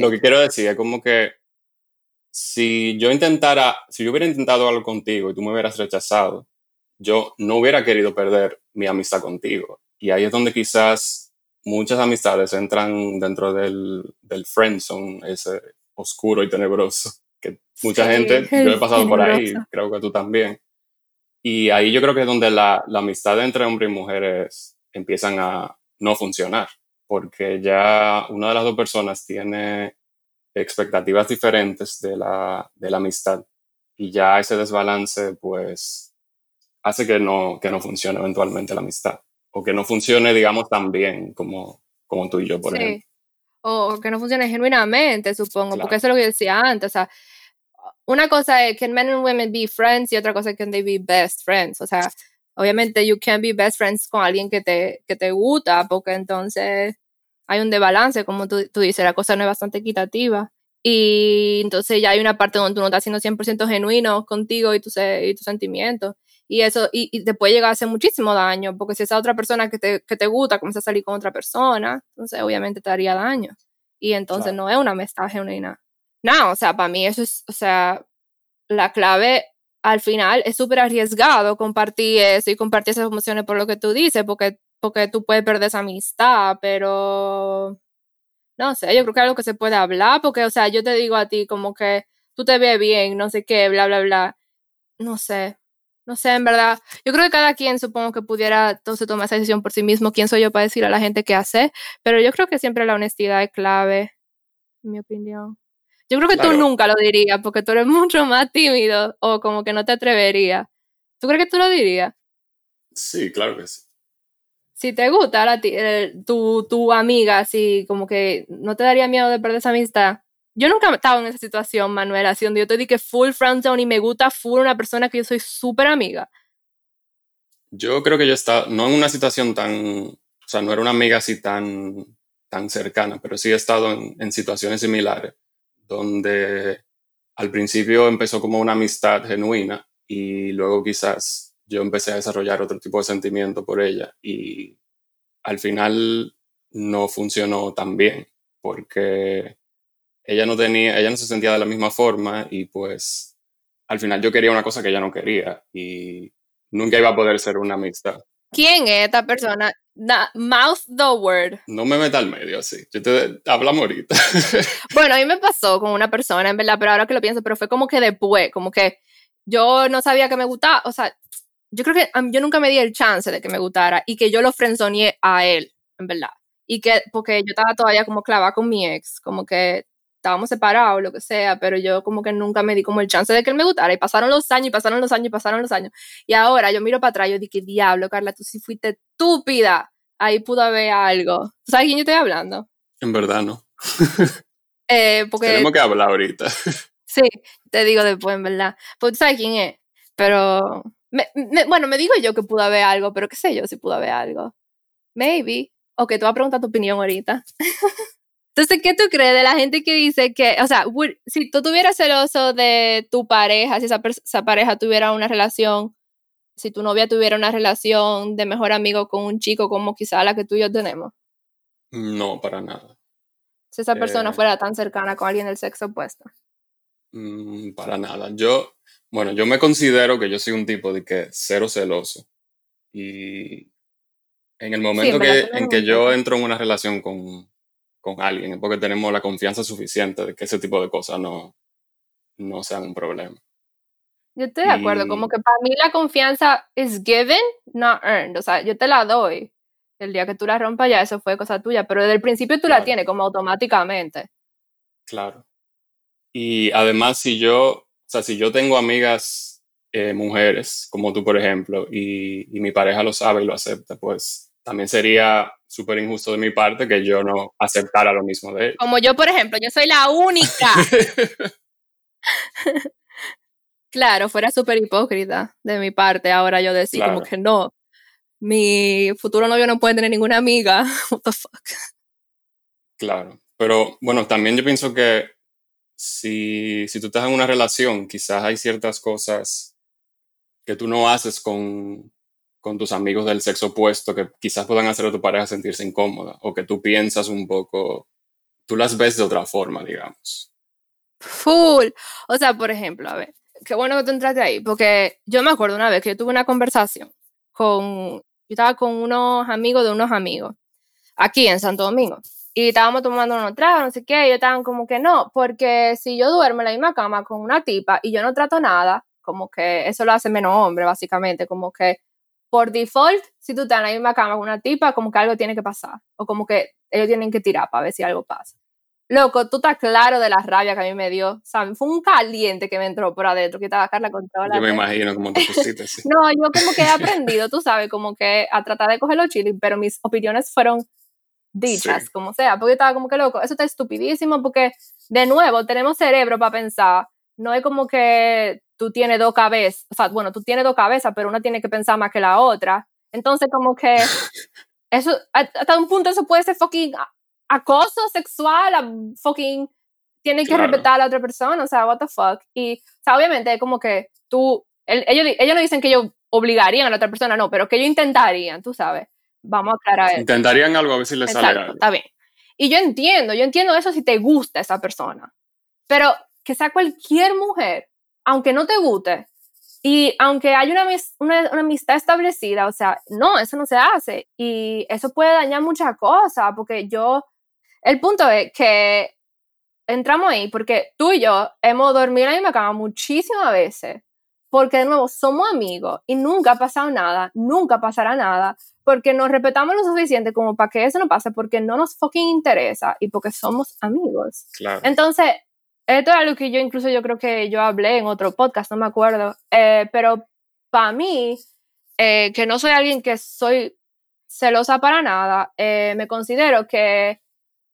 Lo que quiero decir es como que si yo intentara, si yo hubiera intentado algo contigo y tú me hubieras rechazado, yo no hubiera querido perder mi amistad contigo. Y ahí es donde quizás muchas amistades entran dentro del, del friendzone, ese oscuro y tenebroso, que mucha gente, yo he pasado por ahí, creo que tú también. Y ahí yo creo que es donde la, la amistad entre hombre y mujeres empiezan a, no funcionar, porque ya una de las dos personas tiene expectativas diferentes de la, de la amistad y ya ese desbalance pues hace que no, que no funcione eventualmente la amistad o que no funcione digamos tan bien como, como tú y yo, por ejemplo. O que no funcione genuinamente, supongo, porque eso es lo que decía antes, o sea, una cosa es que men and women be friends y otra cosa es que they be best friends, o sea, obviamente you can't be best friends con alguien que te, que te gusta, porque entonces hay un desbalance, como tú, tú dices, la cosa no es bastante equitativa. Y entonces ya hay una parte donde tú no estás siendo 100% genuino contigo y, tu, y tus sentimientos. Y eso, y, y, te puede llegar a hacer muchísimo daño, porque si esa otra persona que te, que te gusta comienza a salir con otra persona, entonces obviamente te haría daño. Y entonces no es una amistad genuina. No, o sea, para mí eso es, o sea, la clave al final es súper arriesgado compartir eso y compartir esas emociones por lo que tú dices, porque, porque tú puedes perder esa amistad, pero no sé, yo creo que algo que se puede hablar, porque, o sea, yo te digo a ti como que tú te ves bien, no sé qué, bla, bla, bla. No sé, no sé, en verdad. Yo creo que cada quien supongo que pudiera entonces tomar esa decisión por sí mismo, quién soy yo para decir a la gente qué hace, pero yo creo que siempre la honestidad es clave, en mi opinión. Yo creo que tú nunca lo dirías porque tú eres mucho más tímido o como que no te atreverías. ¿Tú crees que tú lo dirías? Sí, claro que sí. Si te gusta la eh, tu, tu amiga, así como que no te daría miedo de perder esa amistad. Yo nunca he estado en esa situación, Manuel, así donde yo te dije full friend zone y me gusta full una persona que yo soy súper amiga. Yo creo que yo estaba, no en una situación tan, o sea, no era una amiga así tan, tan cercana, pero sí he estado en, en situaciones similares donde al principio empezó como una amistad genuina y luego quizás yo empecé a desarrollar otro tipo de sentimiento por ella y al final no funcionó tan bien porque ella no tenía, ella no se sentía de la misma forma y pues al final yo quería una cosa que ella no quería y nunca iba a poder ser una amistad. ¿Quién es esta persona? Mouth the word. No me meta al medio así. Yo te hablamos ahorita. bueno, a mí me pasó con una persona, en verdad, pero ahora que lo pienso, pero fue como que después, como que yo no sabía que me gustaba, o sea, yo creo que yo nunca me di el chance de que me gustara y que yo lo frenzoneé a él, en verdad. Y que, porque yo estaba todavía como clavada con mi ex, como que estábamos separados, lo que sea, pero yo como que nunca me di como el chance de que él me gustara. Y pasaron los años, y pasaron los años, y pasaron los años. Y ahora yo miro para atrás y yo dije, diablo, Carla, tú sí fuiste estúpida. Ahí pudo haber algo. ¿Sabes quién yo estoy hablando? En verdad no. Eh, porque, Tenemos que hablar ahorita. sí, te digo después, en verdad. Porque tú sabes quién es. Pero, me- me- bueno, me digo yo que pudo haber algo, pero qué sé yo si pudo haber algo. Maybe. Ok, te voy a preguntar tu opinión ahorita. Entonces, ¿qué tú crees de la gente que dice que, o sea, would- si tú tuvieras celoso de tu pareja, si esa, esa pareja tuviera una relación, si tu novia tuviera una relación de mejor amigo con un chico como quizá la que tú y yo tenemos, No, para nada. si esa persona Eh. fuera tan cercana con alguien del sexo opuesto? Mm, para nada. Yo, bueno, yo me considero que yo soy un tipo de que cero celoso. Y en el momento que, en que yo entro en una relación con, con alguien, es porque tenemos la confianza suficiente de que ese tipo de cosas no, no sean un problema. Yo estoy de acuerdo, Y- como que para mí la confianza is given, not earned. O sea, yo te la doy. El día que tú la rompas ya eso fue cosa tuya, pero desde el principio tú la tienes como automáticamente. Claro. Y además, si yo, o sea, si yo tengo amigas eh, mujeres, como tú, por ejemplo, y, y mi pareja lo sabe y lo acepta, pues también sería súper injusto de mi parte que yo no aceptara lo mismo de ella. Como yo, por ejemplo, yo soy la única. claro, fuera súper hipócrita de mi parte ahora yo decir como que no, mi futuro novio no puede tener ninguna amiga. What the fuck. Claro. Pero bueno, también yo pienso que si, si tú estás en una relación, quizás hay ciertas cosas que tú no haces con, con tus amigos del sexo opuesto que quizás puedan hacer a tu pareja sentirse incómoda o que tú piensas un poco, tú las ves de otra forma, digamos. Full. O sea, por ejemplo, a ver, qué bueno que tú entraste ahí, porque yo me acuerdo una vez que yo tuve una conversación con, yo estaba con unos amigos de unos amigos, aquí en Santo Domingo, y estábamos tomando unos tragos, no sé qué, y ellos estaban como que no, porque si yo duermo en la misma cama con una tipa y yo no trato nada, como que eso lo hace menos hombre, básicamente, como que por default, si tú estás en la misma cama con una tipa, como que algo tiene que pasar, o como que ellos tienen que tirar para ver si algo pasa. Loco, tú estás claro de la rabia que a mí me dio. O sea, fue un caliente que me entró por adentro, que estaba Carla con toda la Yo me imagino cómo te pusiste así. No, yo como que he aprendido, tú sabes, como que a tratar de coger los chilis, pero mis opiniones fueron dichas, Sí. como sea, porque yo estaba como que loco, eso está estupidísimo, porque de nuevo tenemos cerebro para pensar, no es como que tú tienes dos cabezas, o sea, bueno, tú tienes dos cabezas, pero una tiene que pensar más que la otra, entonces como que eso, hasta un punto eso puede ser fucking acoso sexual, fucking, tiene que Claro. respetar a la otra persona, o sea, what the fuck, y, o sea, obviamente como que tú, el- ellos, ellos no dicen que ellos obligarían a la otra persona, no, pero que ellos intentarían, tú sabes, vamos a aclarar eso. Intentarían algo a ver si les sale Exacto, algo. está bien. Y yo entiendo, yo entiendo eso si te gusta esa persona. Pero que sea cualquier mujer, aunque no te guste, y aunque haya una, una, una amistad establecida, o sea, no, eso no se hace. Y eso puede dañar muchas cosas, porque yo, el punto es que entramos ahí porque tú y yo hemos dormido en la misma cama muchísimas veces, porque de nuevo somos amigos y nunca ha pasado nada, nunca pasará nada, porque nos respetamos lo suficiente como para que eso no pase, porque no nos fucking interesa y porque somos amigos. Claro. Entonces, esto es algo que yo incluso yo creo que yo hablé en otro podcast, no me acuerdo, eh, pero para mí, eh, que no soy alguien que soy celosa para nada, eh, me considero que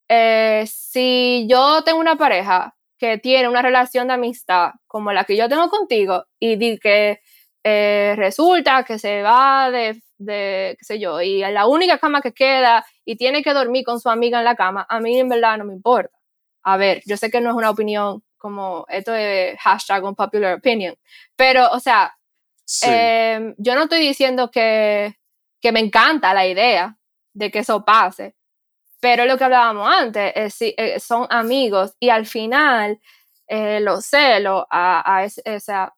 eh, si yo tengo una pareja que tiene una relación de amistad como la que yo tengo contigo y di que eh, resulta que se va de, de, qué sé yo, y la única cama que queda y tiene que dormir con su amiga en la cama, a mí en verdad no me importa. A ver, yo sé que no es una opinión como esto de hashtag unpopular opinion, pero, o sea, Sí. eh, yo no estoy diciendo que, que me encanta la idea de que eso pase, pero lo que hablábamos antes, es, si- eh, son amigos y al final eh, los celos, a, a sea,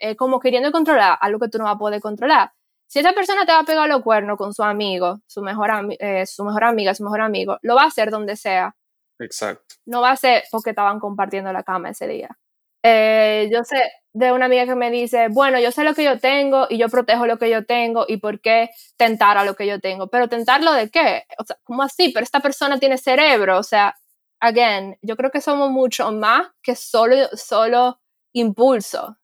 eh, como queriendo controlar algo que tú no vas a poder controlar. Si esa persona te va a pegar los cuernos con su amigo, su mejor, eh, su mejor amiga, su mejor amigo, lo va a hacer donde sea. Exacto. No va a ser porque estaban compartiendo la cama ese día. Eh, yo sé de una amiga que me dice, bueno, yo sé lo que yo tengo y yo protejo lo que yo tengo y por qué tentar a lo que yo tengo. Pero tentarlo de qué? O sea, ¿cómo así? Pero esta persona tiene cerebro. O sea, again, yo creo que somos mucho más que solo, solo impulso.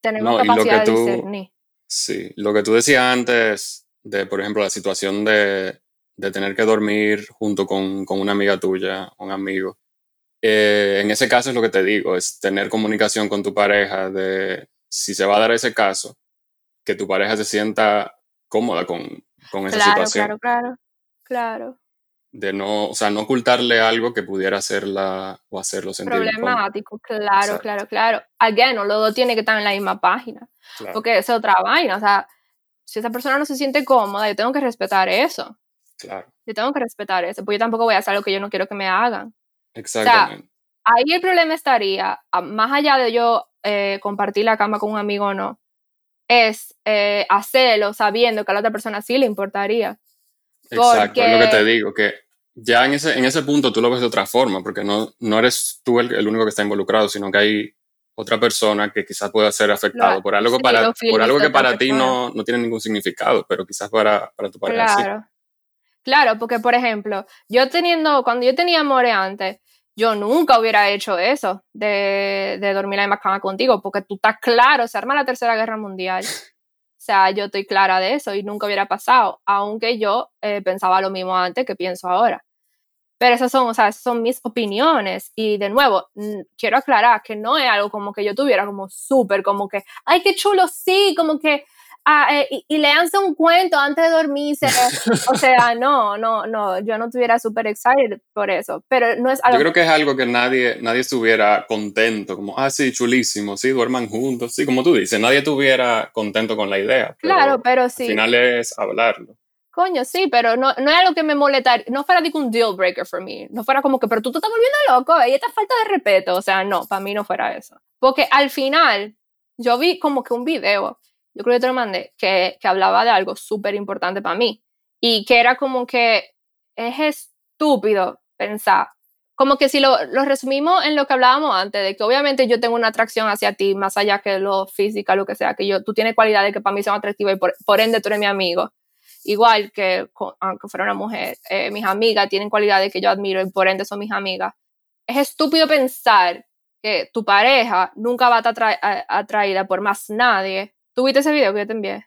Tenemos No, capacidad de discernir. Sí, lo que tú decías antes de, por ejemplo, la situación de, de tener que dormir junto con, con una amiga tuya, un amigo. Eh, en ese caso es lo que te digo, es tener comunicación con tu pareja de si se va a dar ese caso, que tu pareja se sienta cómoda con, con esa situación. Claro, claro, claro. De no, o sea, no ocultarle algo que pudiera hacerla o hacerlo sentir Problemático, claro, claro, claro. Again, los dos tienen que estar en la misma página. Porque es otra vaina, o sea, si esa persona no se siente cómoda, yo tengo que respetar eso. Claro. Yo tengo que respetar eso, porque yo tampoco voy a hacer algo que yo no quiero que me hagan. Exactamente. ahí el problema estaría, más allá de yo eh, compartir la cama con un amigo o no, es eh, hacerlo sabiendo que a la otra persona sí le importaría. Exacto, es lo que te digo, que ya en ese, en ese punto tú lo ves de otra forma, porque no, no eres tú el, el único que está involucrado, sino que hay otra persona que quizás pueda ser afectado por algo, para, por algo que para ti no, no, tiene ningún significado, pero quizás para, para tu pareja claro. Claro, porque por ejemplo, yo teniendo, cuando yo tenía amores antes, yo nunca hubiera hecho eso de, de dormir en la cama contigo, porque tú estás claro, se arma la tercera guerra mundial. O sea, yo estoy clara de eso y nunca hubiera pasado, aunque yo eh, pensaba lo mismo antes que pienso ahora. Pero esas son, o sea, esas son mis opiniones. Y de nuevo, quiero aclarar que no es algo como que yo tuviera como súper, como que, ay, qué chulo, sí, como que, ah, eh, y, y, leanse un cuento antes de dormirse. o sea, no, no, no, yo no estuviera súper excited por eso. Pero no es algo. Yo creo que es algo que nadie, nadie estuviera contento, como, ah, sí, chulísimo, sí, duerman juntos. Sí, como tú dices, nadie estuviera contento con la idea. claro, pero sí. Al final es hablarlo. Coño, sí, pero no, no es algo que me molestaría, no fuera un deal breaker for me, no fuera como que, pero tú te estás volviendo loco y esta falta de respeto, o sea, no, para mí no fuera eso. Porque al final, yo vi como que un video, yo creo que te lo mandé, que, que hablaba de algo súper importante para mí y que era como que es estúpido pensar, como que si lo, lo, resumimos en lo que hablábamos antes, de que obviamente yo tengo una atracción hacia ti, más allá que lo físico, lo que sea, que yo, tú tienes cualidades que para mí son atractivas y por, por ende tú eres mi amigo igual que aunque fuera una mujer, eh, mis amigas tienen cualidades que yo admiro y por ende son mis amigas. Es estúpido pensar que tu pareja nunca va a estar atraída por más nadie. ¿Tú viste ese video que yo te envié?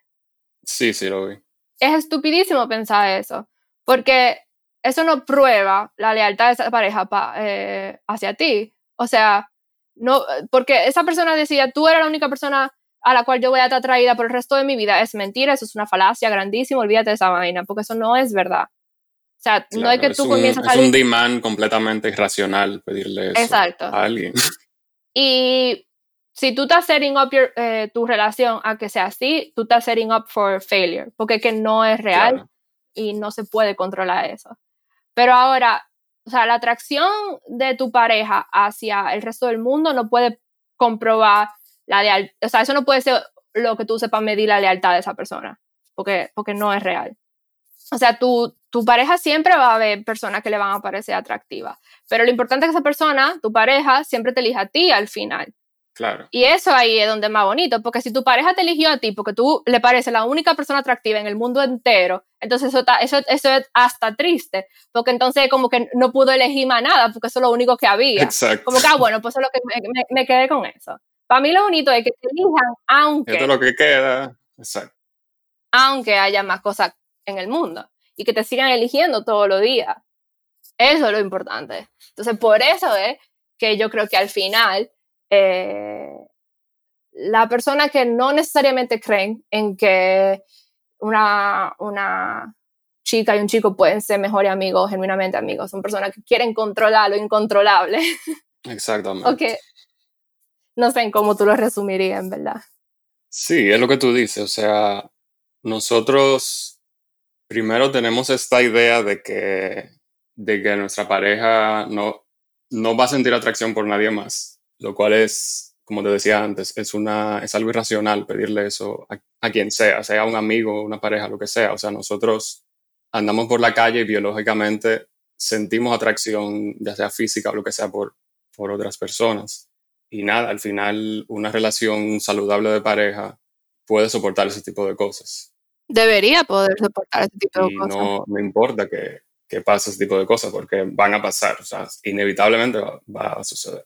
Sí, sí, lo vi. Es estupidísimo pensar eso, porque eso no prueba la lealtad de esa pareja eh, hacia ti. O sea, no, porque esa persona decía, tú eres la única persona a la cual yo voy a estar atraída por el resto de mi vida es mentira, eso es una falacia grandísima, olvídate de esa vaina, porque eso no es verdad. O sea, no es que tú comienzas a... Es un demand completamente irracional pedirle eso a alguien. Y si tú estás setting up eh, tu relación a que sea así, tú estás setting up for failure, porque es que no es real y no se puede controlar eso. Pero ahora, o sea, la atracción de tu pareja hacia el resto del mundo no puede comprobar la lealtad, o sea, eso no puede ser lo que tú sepas medir la lealtad de esa persona, porque, porque no es real. O sea, tu, tu pareja siempre va a haber personas que le van a parecer atractivas, pero lo importante es que esa persona, tu pareja, siempre te elija a ti al final. Claro. Y eso ahí es donde es más bonito, porque si tu pareja te eligió a ti porque tú le pareces la única persona atractiva en el mundo entero, entonces eso, eso, eso es hasta triste, porque entonces como que no pudo elegir más nada, porque eso es lo único que había. Exacto. Como que, ah, bueno, pues eso es lo que me, me quedé con eso. Para mí lo bonito es que te elijan aunque... Esto es lo que queda. Exacto. Aunque haya más cosas en el mundo y que te sigan eligiendo todos los días. Eso es lo importante. Entonces, por eso es que yo creo que al final eh, la persona que no necesariamente creen en que una, una chica y un chico pueden ser mejores amigos, genuinamente amigos, son personas que quieren controlar lo incontrolable. Exactamente. okay no sé en cómo tú lo resumirías, en verdad. Sí, es lo que tú dices. O sea, nosotros primero tenemos esta idea de que, de que nuestra pareja no, no va a sentir atracción por nadie más, lo cual es, como te decía antes, es, una, es algo irracional pedirle eso a, a quien sea, sea un amigo, una pareja, lo que sea. O sea, nosotros andamos por la calle y biológicamente sentimos atracción, ya sea física o lo que sea, por, por otras personas y nada, al final una relación saludable de pareja puede soportar ese tipo de cosas. Debería poder soportar ese tipo de cosas. No, no importa que, que, pase ese tipo de cosas porque van a pasar, o sea, inevitablemente va, a suceder.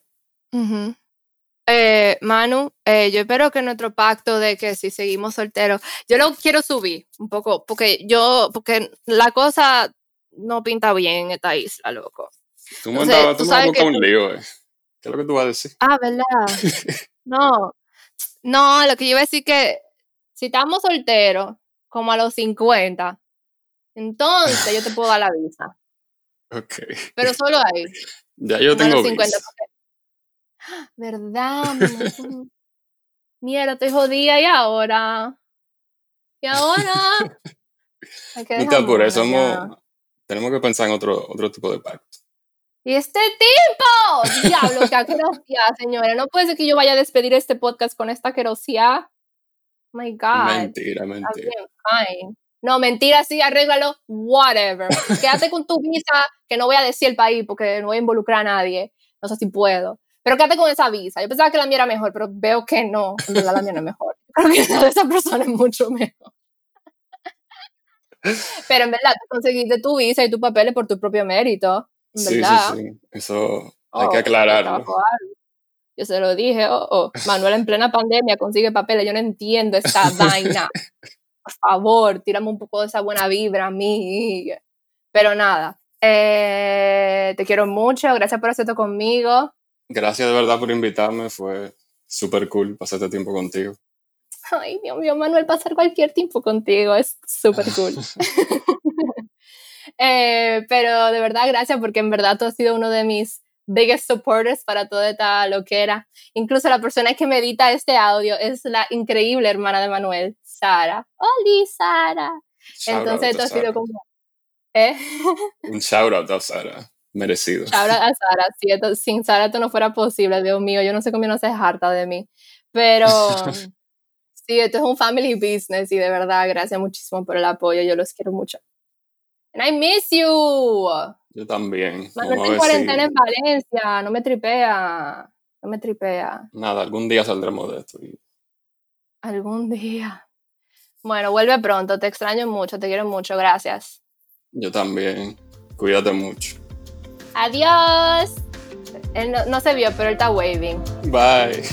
Eh, Manu, eh, yo espero que nuestro pacto de que si seguimos solteros, yo lo quiero subir un poco, porque yo, porque la cosa no pinta bien en esta isla, loco. Tú me tú tú me sabes que un tú- lío, eh. ¿Qué es lo que tú vas a decir? Ah, ¿verdad? No. No, lo que yo iba a decir que si estamos solteros, como a los 50, entonces yo te puedo dar la visa. Ok. Pero solo ahí. Ya yo como a tengo los 50. visa. porque- ¿Verdad? Mierda, estoy jodida y ahora. Y ahora. Que No te apures, dejarme ya. somos... Tenemos que pensar en otro, otro tipo de pacto. ¿Y este tipo? Diablo, qué asquerosidad, señora. No puede ser que yo vaya a despedir este podcast con esta asquerosidad. Oh my God. Mentira, mentira. fine. No, mentira, sí, arréglalo, whatever. Quédate con tu visa, que no voy a decir el país porque no voy a involucrar a nadie. No sé si puedo. Pero quédate con esa visa. Yo pensaba que la mía era mejor, pero veo que no. En verdad la mía no es mejor. Creo que la de esa persona es mucho mejor. Pero en verdad, tú conseguiste tu visa y tus papeles por tu propio mérito. En Sí, verdad. sí, sí. Eso hay Oh, que aclararlo. trabajo algo. Yo se lo dije, oh, oh, Manuel en plena pandemia consigue papeles, yo no entiendo esta vaina. Por favor, tírame un poco de esa buena vibra a mí. Pero nada, eh, te quiero mucho, gracias por hacer esto conmigo. Gracias de verdad por invitarme. Fue súper cool pasar este tiempo contigo. Ay, Dios mío, Manuel, pasar cualquier tiempo contigo es súper cool. Eh, pero de verdad, gracias porque en verdad tú has sido uno de mis biggest supporters para toda esta loquera. Incluso la persona que me edita este audio es la increíble hermana de Manuel, Sara. ¡Hola, Sara! Entonces esto ha sido como... ¿Eh? Un shout out a Sara. Merecido. Shout out a Sara. Si esto- sin Sara esto no fuera posible, Dios mío, yo no sé cómo no se harta de mí. Pero sí, esto es un family business y de verdad, gracias muchísimo por el apoyo. Yo los quiero mucho. And I miss you. Yo también. Manuel en ver si... cuarentena en Valencia. No me tripea. No me tripea. Nada, algún día saldremos de esto. y- Algún día. Bueno, vuelve pronto. Te extraño mucho. Te quiero mucho. Gracias. Yo también. Cuídate mucho. Adiós. Él no, se vio, pero él está waving. Bye.